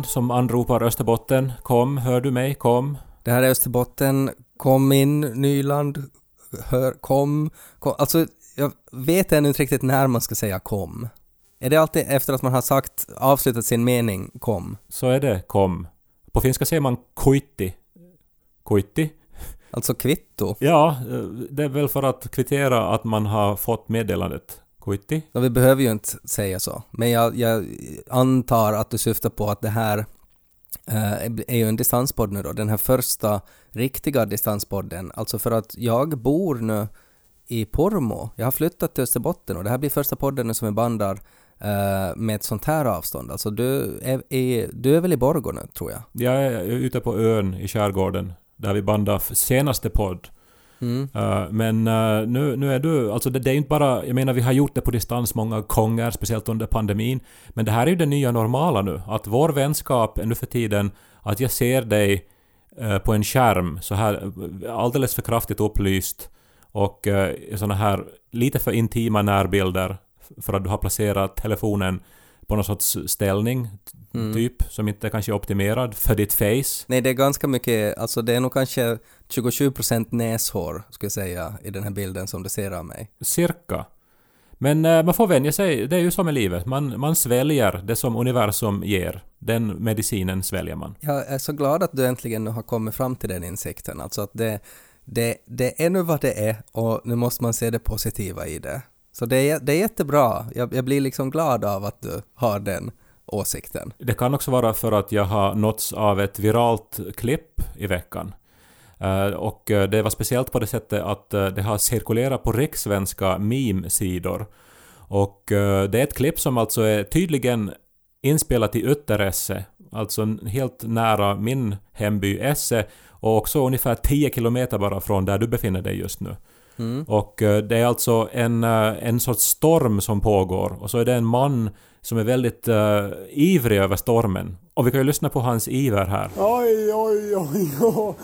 Nyland som anropar Österbotten. Kom, hör du mig? Kom. Det här är Österbotten. Kom in, Nyland. Hör, kom. kom. Alltså, jag vet ännu inte riktigt när man ska säga kom. Är det alltid efter att man har sagt, avslutat sin mening, kom? Så är det, kom. På finska säger man kuitti. Kuitti? Alltså kvitto? Ja, eh, det är väl för att kvittera att man har fått meddelandet. Kuitti? Ja, vi behöver ju inte säga så. Men jag, jag antar att du syftar på att det här eh, är ju en distanspodd nu då, den här första riktiga distanspodden. Alltså för att jag bor nu i Pormo. Jag har flyttat till Österbotten och det här blir första podden nu som vi bandar eh, med ett sånt här avstånd. Alltså du är, är, du är väl i Borgå nu, tror jag? Jag är ute på ön i skärgården där vi bandade senaste podd. Mm. Uh, men uh, nu, nu är du, alltså det, det är ju inte bara, jag menar vi har gjort det på distans många gånger, speciellt under pandemin, men det här är ju det nya normala nu, att vår vänskap är nu för tiden att jag ser dig uh, på en skärm så här alldeles för kraftigt upplyst och sådana här lite för intima närbilder för att du har placerat telefonen på någon sorts ställning, Mm. typ, som inte kanske är optimerad för ditt face. Nej, det är ganska mycket, alltså det är nog kanske 27% näshår, skulle jag säga, i den här bilden som du ser av mig. Cirka. Men eh, man får vänja sig, det är ju som i livet. Man, man sväljer det som universum ger. Den medicinen sväljer man. Jag är så glad att du äntligen har kommit fram till den insikten, alltså att det, det, det är nu vad det är och nu måste man se det positiva i det. Så det är, det är jättebra, jag, jag blir liksom glad av att du har den åsikten. Det kan också vara för att jag har nåtts av ett viralt klipp i veckan. Eh, och eh, det var speciellt på det sättet att eh, det har cirkulerat på rikssvenska meme-sidor. Och det är ett klipp som alltså är tydligen inspelat i Ytteresse, alltså helt nära min hemby Esse och också ungefär 10 kilometer bara från där du befinner dig just nu. Mm. Och eh, det är alltså en, eh, en sorts storm som pågår och så är det en man som är väldigt uh, ivrig över stormen. Och vi kan ju lyssna på hans iver här. Oj, oj, oj, oj.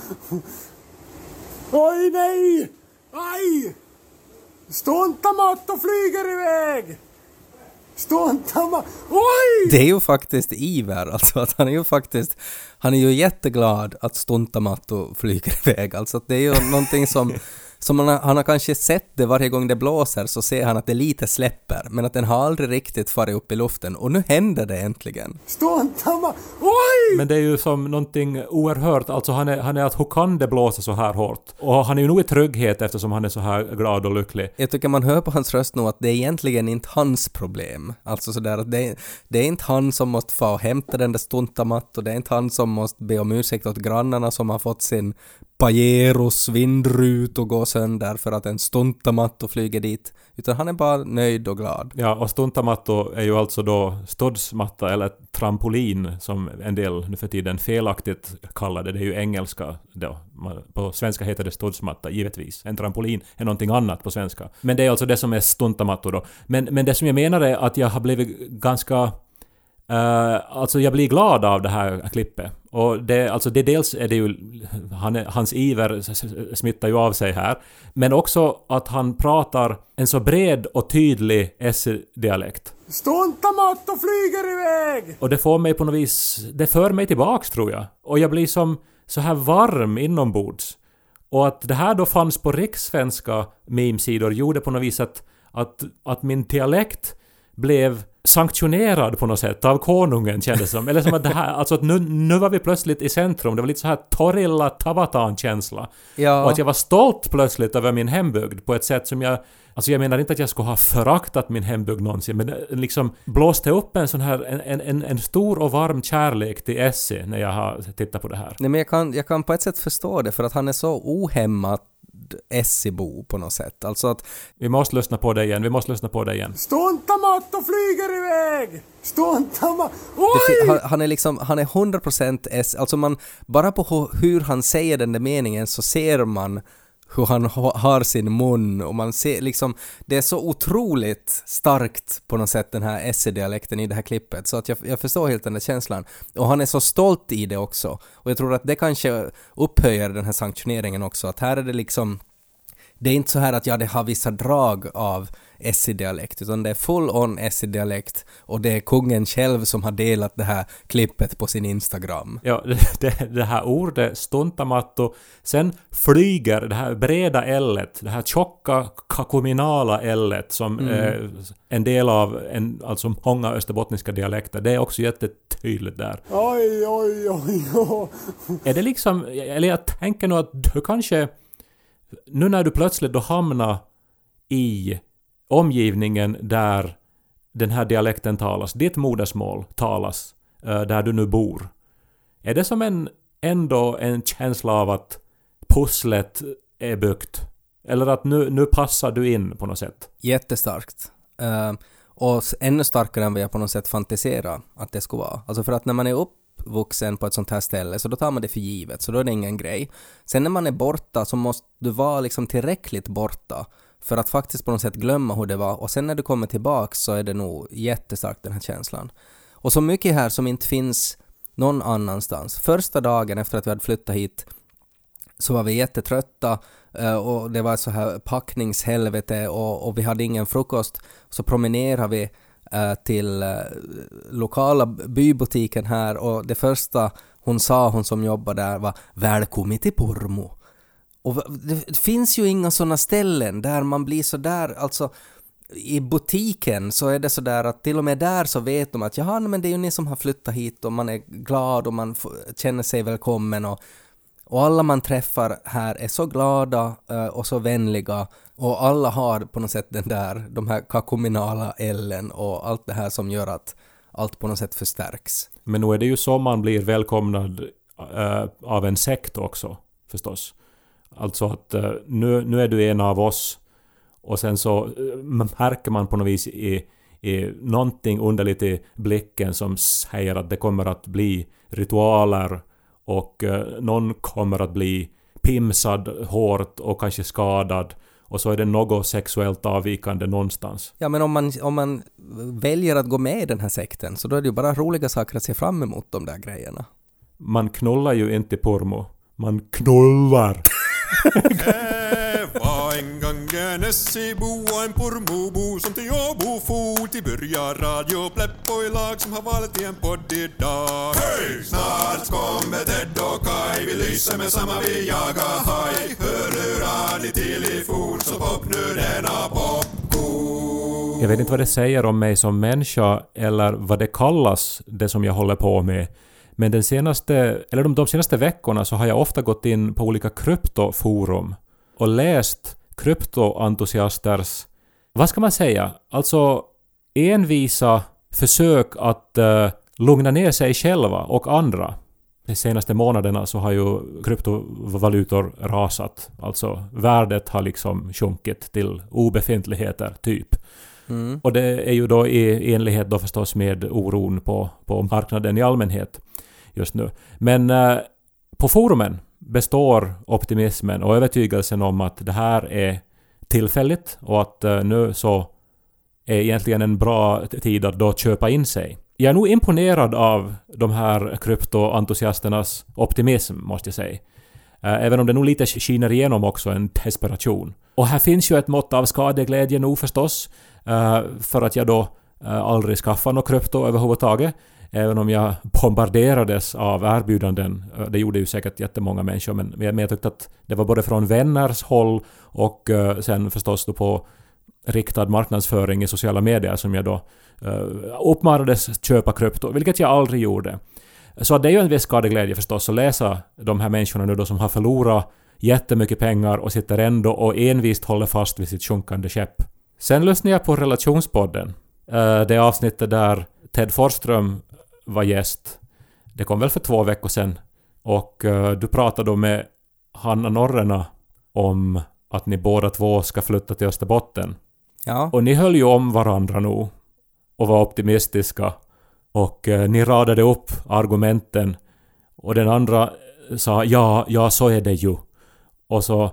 Oj, nej! Aj! Ståntamatto flyger iväg! Ståntamatto... Oj! Det är ju faktiskt Iver, alltså att han är ju faktiskt, han är ju jätteglad att Stuntamatto flyger iväg, alltså att det är ju någonting som som han har, han har kanske sett det varje gång det blåser så ser han att det lite släpper men att den har aldrig riktigt farit upp i luften och nu händer det äntligen. Ståntama... Oj! Men det är ju som någonting oerhört, alltså han är, han är att hur kan det blåsa så här hårt? Och han är ju nog i trygghet eftersom han är så här glad och lycklig. Jag tycker man hör på hans röst nu att det är egentligen inte hans problem. Alltså sådär att det, det är inte han som måste få och hämta den där Stuntamatto, det är inte han som måste be om ursäkt åt grannarna som har fått sin Pajeros vindrutor går sönder för att en Stuntamatto flyger dit. Utan han är bara nöjd och glad. Ja, och stuntamatto är ju alltså då studsmatta, eller trampolin som en del nu för tiden felaktigt kallar det. Det är ju engelska då. På svenska heter det studsmatta, givetvis. En trampolin är någonting annat på svenska. Men det är alltså det som är stuntamatto då. Men, men det som jag menar är att jag har blivit ganska Uh, alltså jag blir glad av det här klippet. Och det, alltså det dels är det ju... Han hans iver smittar ju av sig här. Men också att han pratar en så bred och tydlig S-dialekt. Ståntamatto flyger iväg! Och det får mig på något vis... Det för mig tillbaks tror jag. Och jag blir som så här varm inombords. Och att det här då fanns på rikssvenska meme-sidor gjorde på något vis att, att, att min dialekt blev sanktionerad på något sätt av konungen kändes som. Eller som att det här, alltså att nu, nu var vi plötsligt i centrum. Det var lite så här Torilla Tavatan-känsla. Ja. Och att jag var stolt plötsligt över min hembygd på ett sätt som jag... Alltså jag menar inte att jag skulle ha föraktat min hembygd någonsin, men det liksom blåste upp en sån här, en, en, en stor och varm kärlek till Essie när jag har tittat på det här. Nej men jag kan, jag kan på ett sätt förstå det för att han är så ohämmat Essibo på något sätt. Alltså att... Vi måste lyssna på det igen, vi måste lyssna på det igen. Ståntamatto flyger iväg! Ståntamatto... Oj! Det, han, han är liksom, han är 100% S, alltså man, bara på hur han säger den där meningen så ser man hur han har sin mun och man ser liksom, det är så otroligt starkt på något sätt den här SE-dialekten i det här klippet så att jag, jag förstår helt den där känslan. Och han är så stolt i det också. Och jag tror att det kanske upphöjer den här sanktioneringen också, att här är det liksom det är inte så här att ja, det har vissa drag av SE-dialekt, utan det är full-on SE-dialekt och det är kungen själv som har delat det här klippet på sin Instagram. Ja, det, det, det här ordet stuntamatto, sen flyger det här breda L-et, det här tjocka kakominala L-et som Mm. är en del av en, alltså många österbottniska dialekter, det är också jättetydligt där. Oj, oj, oj, oj. Är det liksom, eller jag tänker nog att du kanske, nu när du plötsligt då hamnar i omgivningen där den här dialekten talas, ditt modersmål talas, eh, där du nu bor. Är det som en, ändå en känsla av att pusslet är byggt? Eller att nu, nu passar du in på något sätt? Jättestarkt. Uh, och ännu starkare än vad jag på något sätt fantiserar att det skulle vara. Alltså för att när man är uppvuxen på ett sånt här ställe så då tar man det för givet, så då är det ingen grej. Sen när man är borta så måste du vara liksom tillräckligt borta för att faktiskt på något sätt glömma hur det var och sen när du kommer tillbaks så är det nog jättestarkt den här känslan. Och så mycket här som inte finns någon annanstans. Första dagen efter att vi hade flyttat hit så var vi jättetrötta eh, och det var så här packningshelvete och, och vi hade ingen frukost. Så promenerade vi eh, till eh, lokala bybutiken här och det första hon sa, hon som jobbade där, var ”Välkommen till Pormo”. Och det finns ju inga sådana ställen där man blir sådär, alltså i butiken så är det sådär att till och med där så vet de att jaha, men det är ju ni som har flyttat hit och man är glad och man känner sig välkommen och, och alla man träffar här är så glada eh, och så vänliga och alla har på något sätt den där, de här kakominala ellen och allt det här som gör att allt på något sätt förstärks. Men nu är det ju så man blir välkomnad eh, av en sekt också, förstås. Alltså att eh, nu, nu är du en av oss och sen så eh, märker man på något vis i, i någonting underligt i blicken som säger att det kommer att bli ritualer och eh, någon kommer att bli pimsad hårt och kanske skadad och så är det något sexuellt avvikande någonstans. Ja, men om man, om man väljer att gå med i den här sekten så då är det ju bara roliga saker att se fram emot de där grejerna. Man knullar ju inte Pormo. Man knullar! Det var en gång en Essebo och en Pormobo som till Åbo for till börja Radio Pleppo-lag som har valt i en podd idag. Hej! Snart kommer Ted och Kai, vi lyser med samma vi jagar haj. Hörlurar ni till i fort så pop nu denna popcorn. Jag vet inte vad det säger om mig som människa eller vad det kallas, det som jag håller på med. Men den senaste, eller de, de senaste veckorna så har jag ofta gått in på olika kryptoforum och läst kryptoentusiasters, vad ska man säga, alltså envisa försök att uh, lugna ner sig själva och andra. De senaste månaderna så har ju kryptovalutor rasat. Alltså värdet har liksom sjunkit till obefintligheter, typ. Mm. Och det är ju då i enlighet då förstås med oron på, på marknaden i allmänhet just nu. Men eh, på forumen består optimismen och övertygelsen om att det här är tillfälligt och att eh, nu så är egentligen en bra tid att då köpa in sig. Jag är nog imponerad av de här kryptoentusiasternas optimism, måste jag säga. Eh, även om det nog lite skiner igenom också en desperation. Och här finns ju ett mått av skadeglädje nog förstås. För att jag då aldrig skaffade något krypto överhuvudtaget. Även om jag bombarderades av erbjudanden. Det gjorde ju säkert jättemånga människor men men jag tyckte att det var både från vänners håll och sen förstås då på riktad marknadsföring i sociala medier som jag då uh, uppmanades köpa krypto, vilket jag aldrig gjorde. Så det är ju en viss skadeglädje förstås att läsa de här människorna nu då som har förlorat jättemycket pengar och sitter ändå och envist håller fast vid sitt sjunkande skepp. Sen lyssnade jag på Relationspodden. Det avsnittet där Ted Forsström var gäst. Det kom väl för två veckor sedan. Och eh, du pratade då med Hanna Norrena om att ni båda två ska flytta till Österbotten. Ja. Och ni höll ju om varandra nog. Och var optimistiska. Och eh, ni radade upp argumenten. Och den andra sa ja, ja så är det ju. Och så,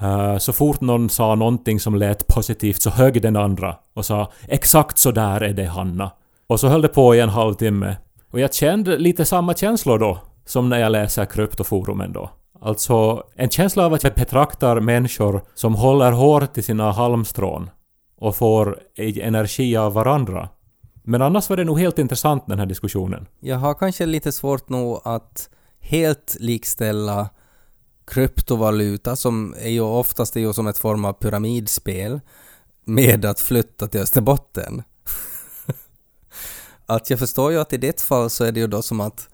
eh, så fort någon sa någonting som lät positivt så högg den andra och sa exakt så där är det Hanna. Och så höll det på i en halvtimme. Och jag kände lite samma känslor då som när jag läser kryptoforumen då. Alltså, en känsla av att jag betraktar människor som håller hårt i sina halmstrån och får e-, energi av varandra. Men annars var det nog helt intressant den här diskussionen. Jag har kanske lite svårt nog att helt likställa kryptovaluta, som är ju oftast är ju som ett form av pyramidspel, med att flytta till Österbotten att jag förstår ju att i ditt fall så är det ju då som att,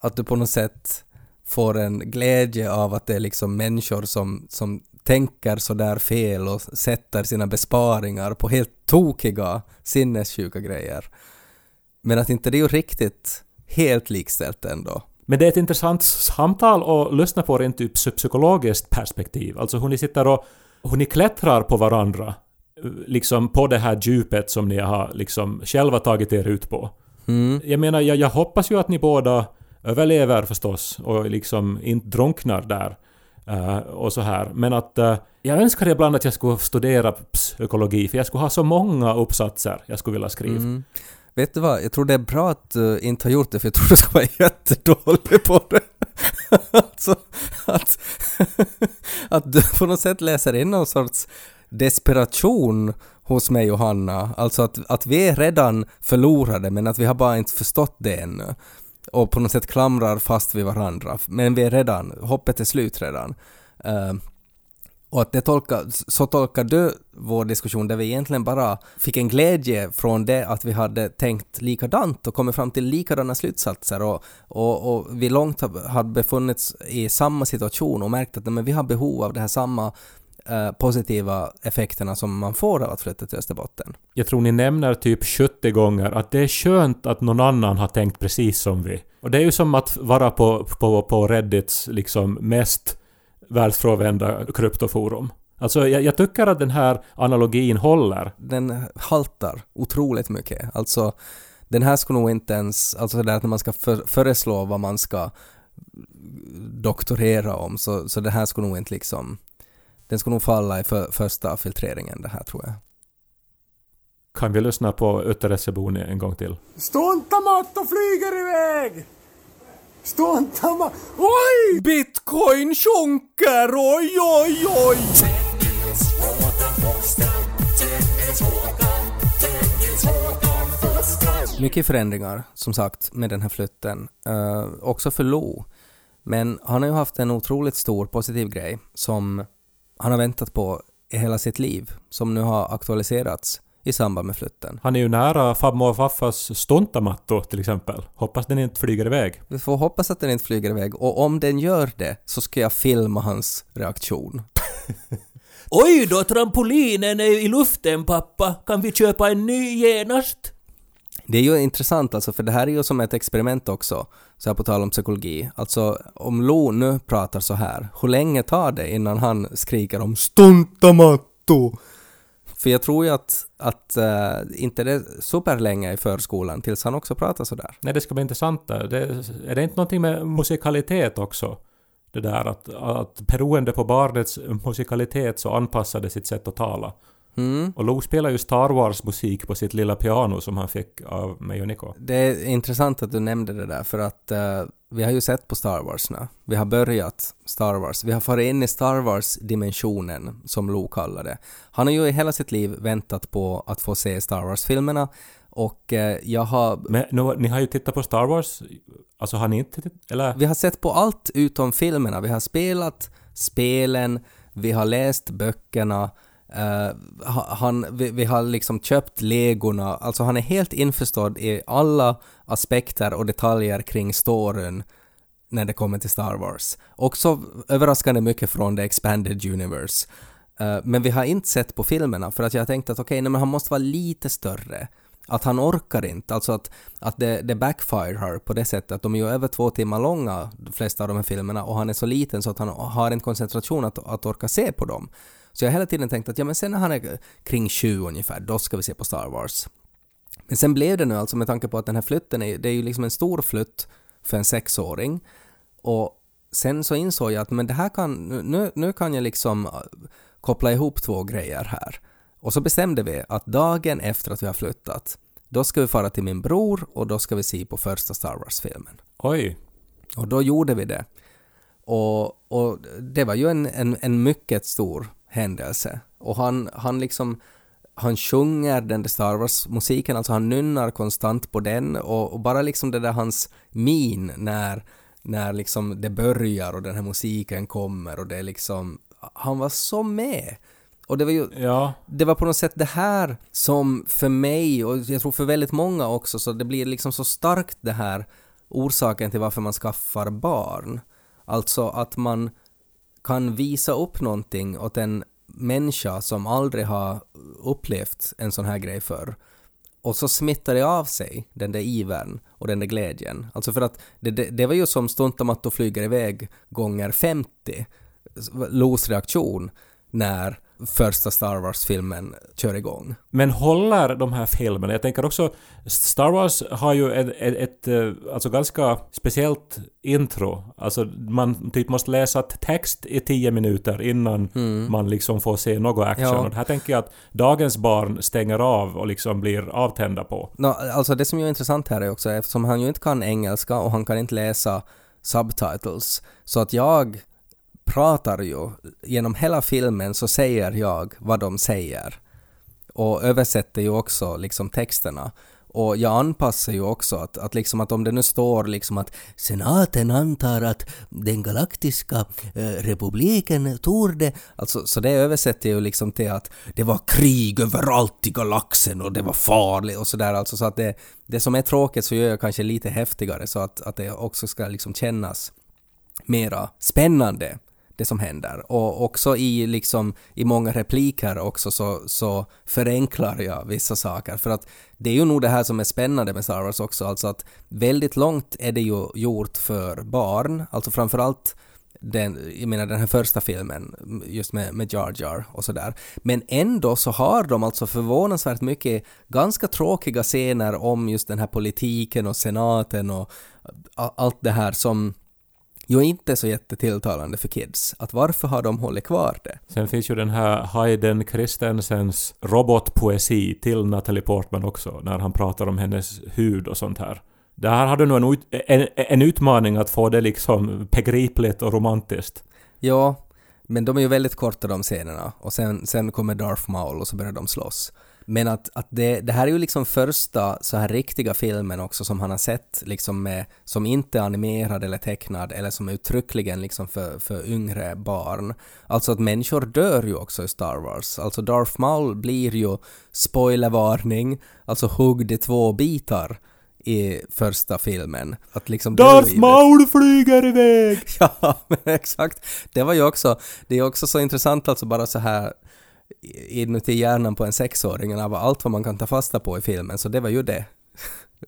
att du på något sätt får en glädje av att det är liksom människor som, som tänker sådär fel och sätter sina besparingar på helt tokiga sinnessjuka grejer. Men att inte det är ju riktigt helt likställt ändå. Men det är ett intressant samtal att lyssna på rent ur psykologiskt perspektiv. Alltså hur ni sitter och hur ni klättrar på varandra. Liksom på det här djupet som ni har liksom själva tagit er ut på. Mm. Jag menar, jag, jag hoppas ju att ni båda överlever förstås och liksom inte drunknar där. Uh, och så här. Men att uh, jag önskar ibland att jag skulle studera psykologi för jag skulle ha så många uppsatser jag skulle vilja skriva. Mm. Vet du vad, jag tror det är bra att du inte har gjort det för jag tror du skulle vara jättedålig på det. alltså, att, att du på något sätt läser in någon sorts desperation hos mig och Hanna. Alltså att, att vi är redan förlorade men att vi har bara inte förstått det ännu. Och på något sätt klamrar fast vid varandra. Men vi är redan, hoppet är slut redan. Uh, och att det tolkar, så tolkar du vår diskussion där vi egentligen bara fick en glädje från det att vi hade tänkt likadant och kommit fram till likadana slutsatser och, och, och vi långt hade befunnits i samma situation och märkt att men vi har behov av det här samma eh, positiva effekterna som man får av att flytta till Österbotten. Jag tror ni nämner typ 70 gånger att det är skönt att någon annan har tänkt precis som vi. Och det är ju som att vara på, på, på Reddits liksom mest världsfrånvända kryptoforum. Alltså jag, jag, tycker att den här analogin håller. Den haltar otroligt mycket. Alltså den här skulle nog inte ens, alltså det där att när man ska för, föreslå vad man ska doktorera om så, så det här skulle nog inte liksom, den skulle nog falla i för, första filtreringen det här tror jag. Kan vi lyssna på Ötteresseboni en gång till? Stontamatto flyger iväg! Ståntamma... Oj! Bitcoin sjunker, oj, oj, oj! Mycket förändringar, som sagt, med den här flytten. Uh, också för Lo. Men han har ju haft en otroligt stor positiv grej som han har väntat på i hela sitt liv, som nu har aktualiserats i samband med flytten. Han är ju nära farmor och faffas stontamatto till exempel. Hoppas den inte flyger iväg. Vi får hoppas att den inte flyger iväg och om den gör det så ska jag filma hans reaktion. Oj då, trampolinen är i luften pappa. Kan vi köpa en ny genast? Det är ju intressant alltså, för det här är ju som ett experiment också, så här på tal om psykologi. Alltså, om Lo nu pratar så här, hur länge tar det innan han skriker om stuntamatto? För jag tror ju att, att uh, inte det är superlänge i förskolan tills han också pratar sådär. Nej, det ska bli intressant där. Det, är det inte någonting med musikalitet också? Det där att, att beroende på barnets musikalitet så anpassar det sitt sätt att tala. Mm. Och Lo spelar ju Star Wars-musik på sitt lilla piano som han fick av mig och Nico. Det är intressant att du nämnde det där för att uh, vi har ju sett på Star Wars nu. Vi har börjat Star Wars. Vi har farit in i Star Wars-dimensionen, som Lo kallar det. Han har ju i hela sitt liv väntat på att få se Star Wars-filmerna och eh, jag har... Men nu, ni har ju tittat på Star Wars, alltså har ni inte tittat, eller? Vi har sett på allt utom filmerna. Vi har spelat spelen, vi har läst böckerna, Uh, han, vi, vi, har liksom köpt legorna, alltså han är helt införstådd i alla aspekter och detaljer kring storyn när det kommer till Star Wars. Också överraskande mycket från The Expanded Universe. Uh, men vi har inte sett på filmerna för att jag tänkte att okej, okay, men han måste vara lite större. Att han orkar inte, alltså att, att det, det backfirar på det sättet att de är ju över två timmar långa, de flesta av de här filmerna, och han är så liten så att han har inte koncentration att, att orka se på dem. Så jag har hela tiden tänkt att ja men sen när han är kring 20 ungefär, då ska vi se på Star Wars. Men sen blev det nu alltså med tanke på att den här flytten är, det är ju liksom en stor flytt för en sexåring. Och sen så insåg jag att men det här kan, nu, nu kan jag liksom äh, koppla ihop två grejer här. Och så bestämde vi att dagen efter att vi har flyttat, då ska vi fara till min bror och då ska vi se på första Star Wars-filmen. Oj. Och då gjorde vi det. Och, och det var ju en, en, en mycket stor händelse. Och han, han liksom han sjunger den där Star Wars-musiken, alltså han nynnar konstant på den och, och, bara liksom det där hans min när, när liksom det börjar och den här musiken kommer och det är liksom, han var så med. Och det var ju, Ja, det var på något sätt det här som för mig och jag tror för väldigt många också så det blir liksom så starkt det här orsaken till varför man skaffar barn. Alltså att man kan visa upp någonting åt en människa som aldrig har upplevt en sån här grej förr. Och så smittar det av sig, den där ivern och den där glädjen. Alltså för att det, det, det var ju som Stuntamatto flyger iväg gånger 50. Los reaktion när första Star Wars-filmen kör igång. Men håller de här filmerna? Jag tänker också, Star Wars har ju ett, ett, ett eh, alltså ganska speciellt intro. Alltså man typ måste läsa text i tio minuter innan man liksom får se något action. Ja. Och här tänker jag att dagens barn stänger av och liksom blir avtända på. Nå, alltså det som är intressant här är också eftersom han ju inte kan engelska och han kan inte läsa subtitles så att jag pratar ju. Genom hela filmen så säger jag vad de säger. Och översätter ju också liksom texterna. Och jag anpassar ju också att, att liksom att om det nu står liksom att senaten antar att den galaktiska eh, republiken torde, alltså så det översätter jag ju liksom till att det var krig överallt i galaxen och det var farligt och sådär. Alltså så att det, det som är tråkigt så gör jag kanske lite häftigare så att, att det också ska liksom kännas mera spännande det som händer. Och också i, liksom, i många repliker också så, så förenklar jag vissa saker. För att det är ju nog det här som är spännande med Star Wars också, alltså att väldigt långt är det ju gjort för barn, alltså framförallt den, jag menar den här första filmen, just med, med Jar Jar och sådär. Men ändå så har de alltså förvånansvärt mycket ganska tråkiga scener om just den här politiken och senaten och allt det här som ju inte så jättetilltalande för kids. Att varför har de hållit kvar det? Sen finns ju den här Hayden Christensens robotpoesi till Natalie Portman också, när han pratar om hennes hud och sånt här. Där har du nog en, ut- en, en utmaning att få det liksom begripligt och romantiskt. Ja, men de är ju väldigt korta de scenerna och sen, sen kommer Darth Maul och så börjar de slåss. Men att, att det, det här är ju liksom första så här riktiga filmen också som han har sett liksom med, som inte är animerad eller tecknad eller som är uttryckligen liksom för, för yngre barn. Alltså att människor dör ju också i Star Wars. Alltså Darth Maul blir ju, spoilervarning, alltså huggd i två bitar i första filmen. Att liksom Darth. Maul flyger iväg! Ja, men exakt. Det var ju också, det är också så intressant alltså bara så här inuti hjärnan på en sexåring av allt vad man kan ta fasta på i filmen, så det var ju det.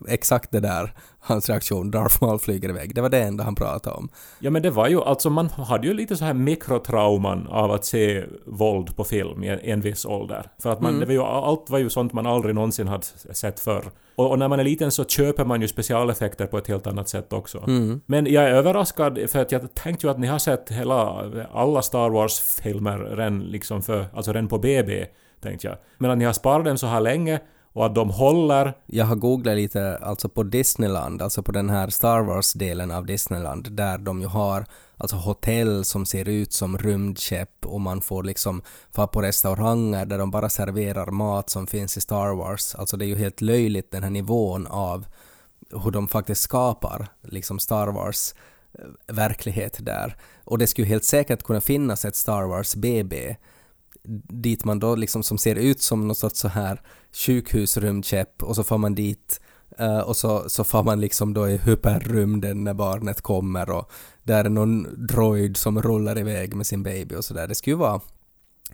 Exakt det där, hans reaktion, Darth Maul flyger iväg. Det var det enda han pratade om. Ja men det var ju, alltså man hade ju lite så här mikrotrauman av att se våld på film i en, i en viss ålder. För att man, det var ju, allt var ju sånt man aldrig någonsin hade sett förr. Och, och när man är liten så köper man ju specialeffekter på ett helt annat sätt också. Men jag är överraskad för att jag tänkte ju att ni har sett hela, alla Star Wars-filmer redan liksom för, alltså redan på BB, tänkte jag. Men att ni har sparat dem så här länge och att de håller Jag har googlat lite alltså på Disneyland, alltså på den här Star Wars-delen av Disneyland, där de ju har alltså hotell som ser ut som rymdskepp och man får liksom få på restauranger där de bara serverar mat som finns i Star Wars. Alltså det är ju helt löjligt den här nivån av hur de faktiskt skapar liksom Star Wars-verklighet eh, där. Och det skulle ju helt säkert kunna finnas ett Star Wars BB dit man då liksom som ser ut som något sorts så här sjukhusrymdskepp och så får man dit eh, och så, så får man liksom då i hyperrymden när barnet kommer och där är någon droid som rullar iväg med sin baby och sådär. Det skulle ju vara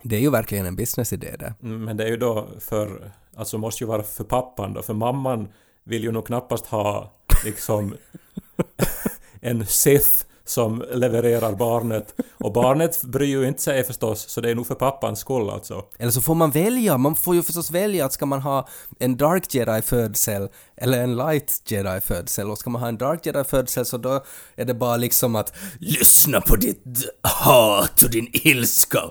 det är ju verkligen en businessidé det. Mm, Men det är ju då för... Alltså måste ju vara för pappan då, för mamman vill ju nog knappast ha liksom en Sith som levererar barnet. Och barnet bryr ju inte sig förstås, så det är nog för pappans skull alltså. Eller så får man välja, man får ju förstås välja att ska man ha en Dark Jedi-födsel eller en Light Jedi-födsel och ska man ha en Dark Jedi-födsel så då är det bara liksom att lyssna på ditt hat och din ilska,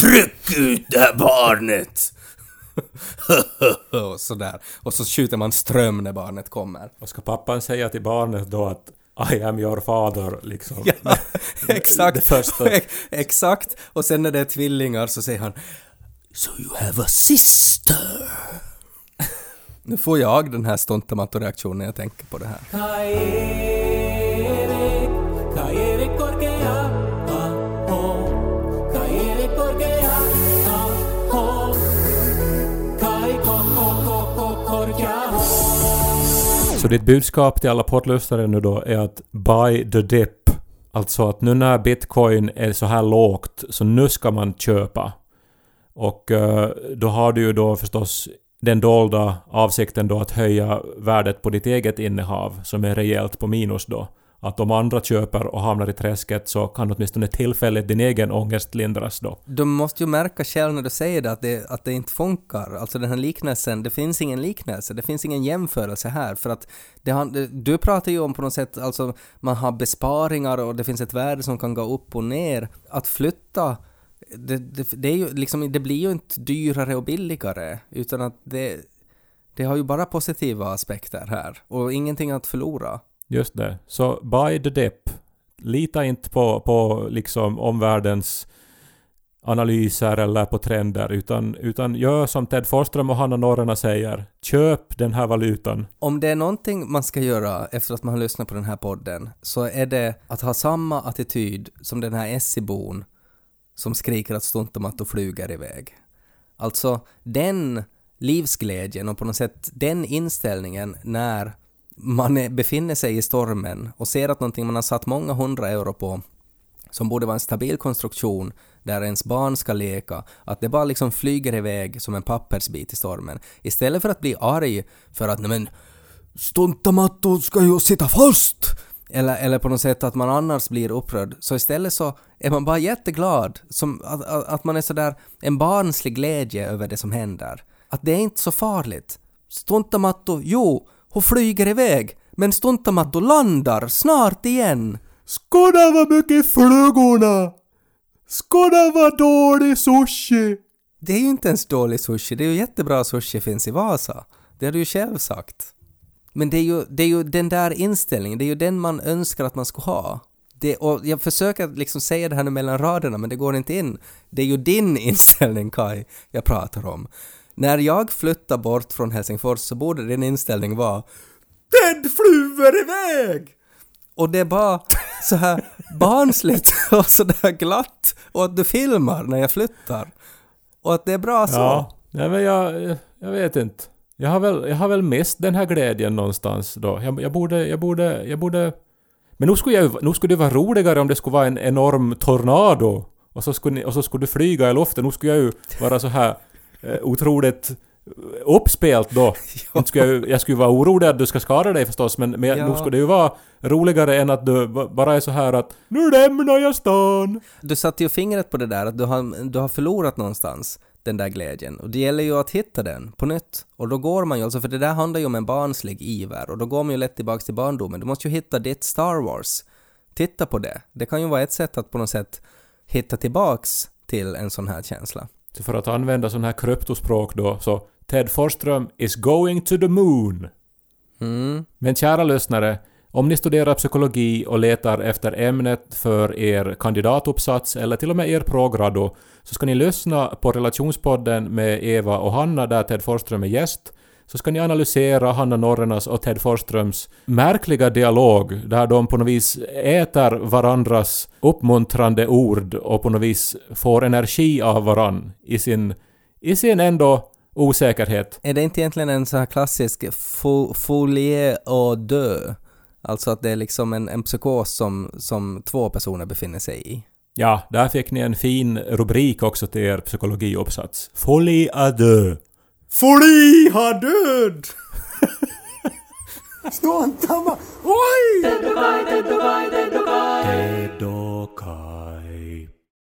tryck ut det här barnet! och sådär. Och så skjuter man ström när barnet kommer. Och ska pappan säga till barnet då att I am your father liksom. Ja, exakt. Exakt. Och sen när det är tvillingar så säger han So you have a sister. Nu får jag den här stontamatto-reaktionen när jag tänker på det här. Så ditt budskap till alla poddlyssnare nu då är att buy the dip. Alltså att nu när bitcoin är så här lågt så nu ska man köpa. Och eh, då har du ju då förstås den dolda avsikten då att höja värdet på ditt eget innehav som är rejält på minus då. Att om andra köper och hamnar i träsket så kan åtminstone tillfälligt din egen ångest lindras då. Du måste ju märka själv när du säger det att, det att det inte funkar. Alltså den här liknelsen, det finns ingen liknelse, det finns ingen jämförelse här. För att det det- du pratar ju om på något sätt, alltså man har besparingar och det finns ett värde som kan gå upp och ner. Att flytta, det, det, det, är ju liksom, det blir ju inte dyrare och billigare, utan att det, det har ju bara positiva aspekter här och ingenting att förlora. Just det. Så buy the dip. Lita inte på, på liksom omvärldens analyser eller på trender utan, utan gör som Ted Forsström och Hanna Norrena säger. Köp den här valutan. Om det är någonting man ska göra efter att man har lyssnat på den här podden så är det att ha samma attityd som den här Essibon som skriker att Stuntomatto flyger iväg. Alltså den livsglädjen och på något sätt den inställningen när man är, befinner sig i stormen och ser att någonting man har satt många hundra euro på som borde vara en stabil konstruktion där ens barn ska leka, att det bara liksom flyger iväg som en pappersbit i stormen. Istället för att bli arg för att men Stuntamatto ska ju sitta fast! Eller, eller på något sätt att man annars blir upprörd. Så istället så är man bara jätteglad. Som att, att, att man är sådär en barnslig glädje över det som händer. Att det är inte så farligt. Stuntamatto, jo, hon flyger iväg. Men Stuntamatto landar snart igen. Skåda vad mycket flugorna! Skåda vad dålig sushi! Det är ju inte ens dålig sushi, det är ju jättebra sushi finns i Vasa. Det har du ju själv sagt. Men det är ju, det är ju den där inställningen, det är ju den man önskar att man ska ha. Det, och jag försöker liksom säga det här nu mellan raderna men det går inte in. Det är ju din inställning Kai jag pratar om. När jag flyttar bort från Helsingfors så borde din inställning vara TED flyger iväg! Och det är bara så här barnsligt och sådär glatt och att du filmar när jag flyttar. Och att det är bra så. Ja, nej men jag, jag vet inte. Jag har väl, jag har väl mist den här glädjen någonstans då. Jag, jag borde, jag borde, jag borde... Men nu skulle, jag, ju- nu skulle det vara roligare om det skulle vara en enorm tornado. Och så skulle, ni, och så skulle du flyga i luften. Nu skulle jag ju vara så här otroligt uppspelt då. Inte skulle jag, skulle vara orolig att du ska skada dig förstås, men, men Ja. nu skulle det ju vara roligare än att du ba- bara är så här att Nu lämnar jag stan! Du satte ju fingret på det där att du har, du har förlorat någonstans den där glädjen och det gäller ju att hitta den på nytt. Och då går man ju alltså, för det där handlar ju om en barnslig iver och då går man ju lätt tillbaks till barndomen. Du måste ju hitta ditt Star Wars. Titta på det. Det kan ju vara ett sätt att på något sätt hitta tillbaks till en sån här känsla. Så för att använda sån här kryptospråk då, så Ted Forsström is going to the moon. Mm. Men kära lyssnare, om ni studerar psykologi och letar efter ämnet för er kandidatuppsats eller till och med er progrado så ska ni lyssna på relationspodden med Eva och Hanna där Ted Forsström är gäst. Så ska ni analysera Hanna Norrenas och Ted Forsströms märkliga dialog där de på något vis äter varandras uppmuntrande ord och på något vis får energi av varann i sin, i sin ändå osäkerhet. Är det inte egentligen en sån här klassisk fo- folie och dö? Alltså att det är liksom en, en psykos som, som två personer befinner sig i. Ja, där fick ni en fin rubrik också till er psykologiuppsats. Folie à deux. Folie har död! Stuntama... Oj!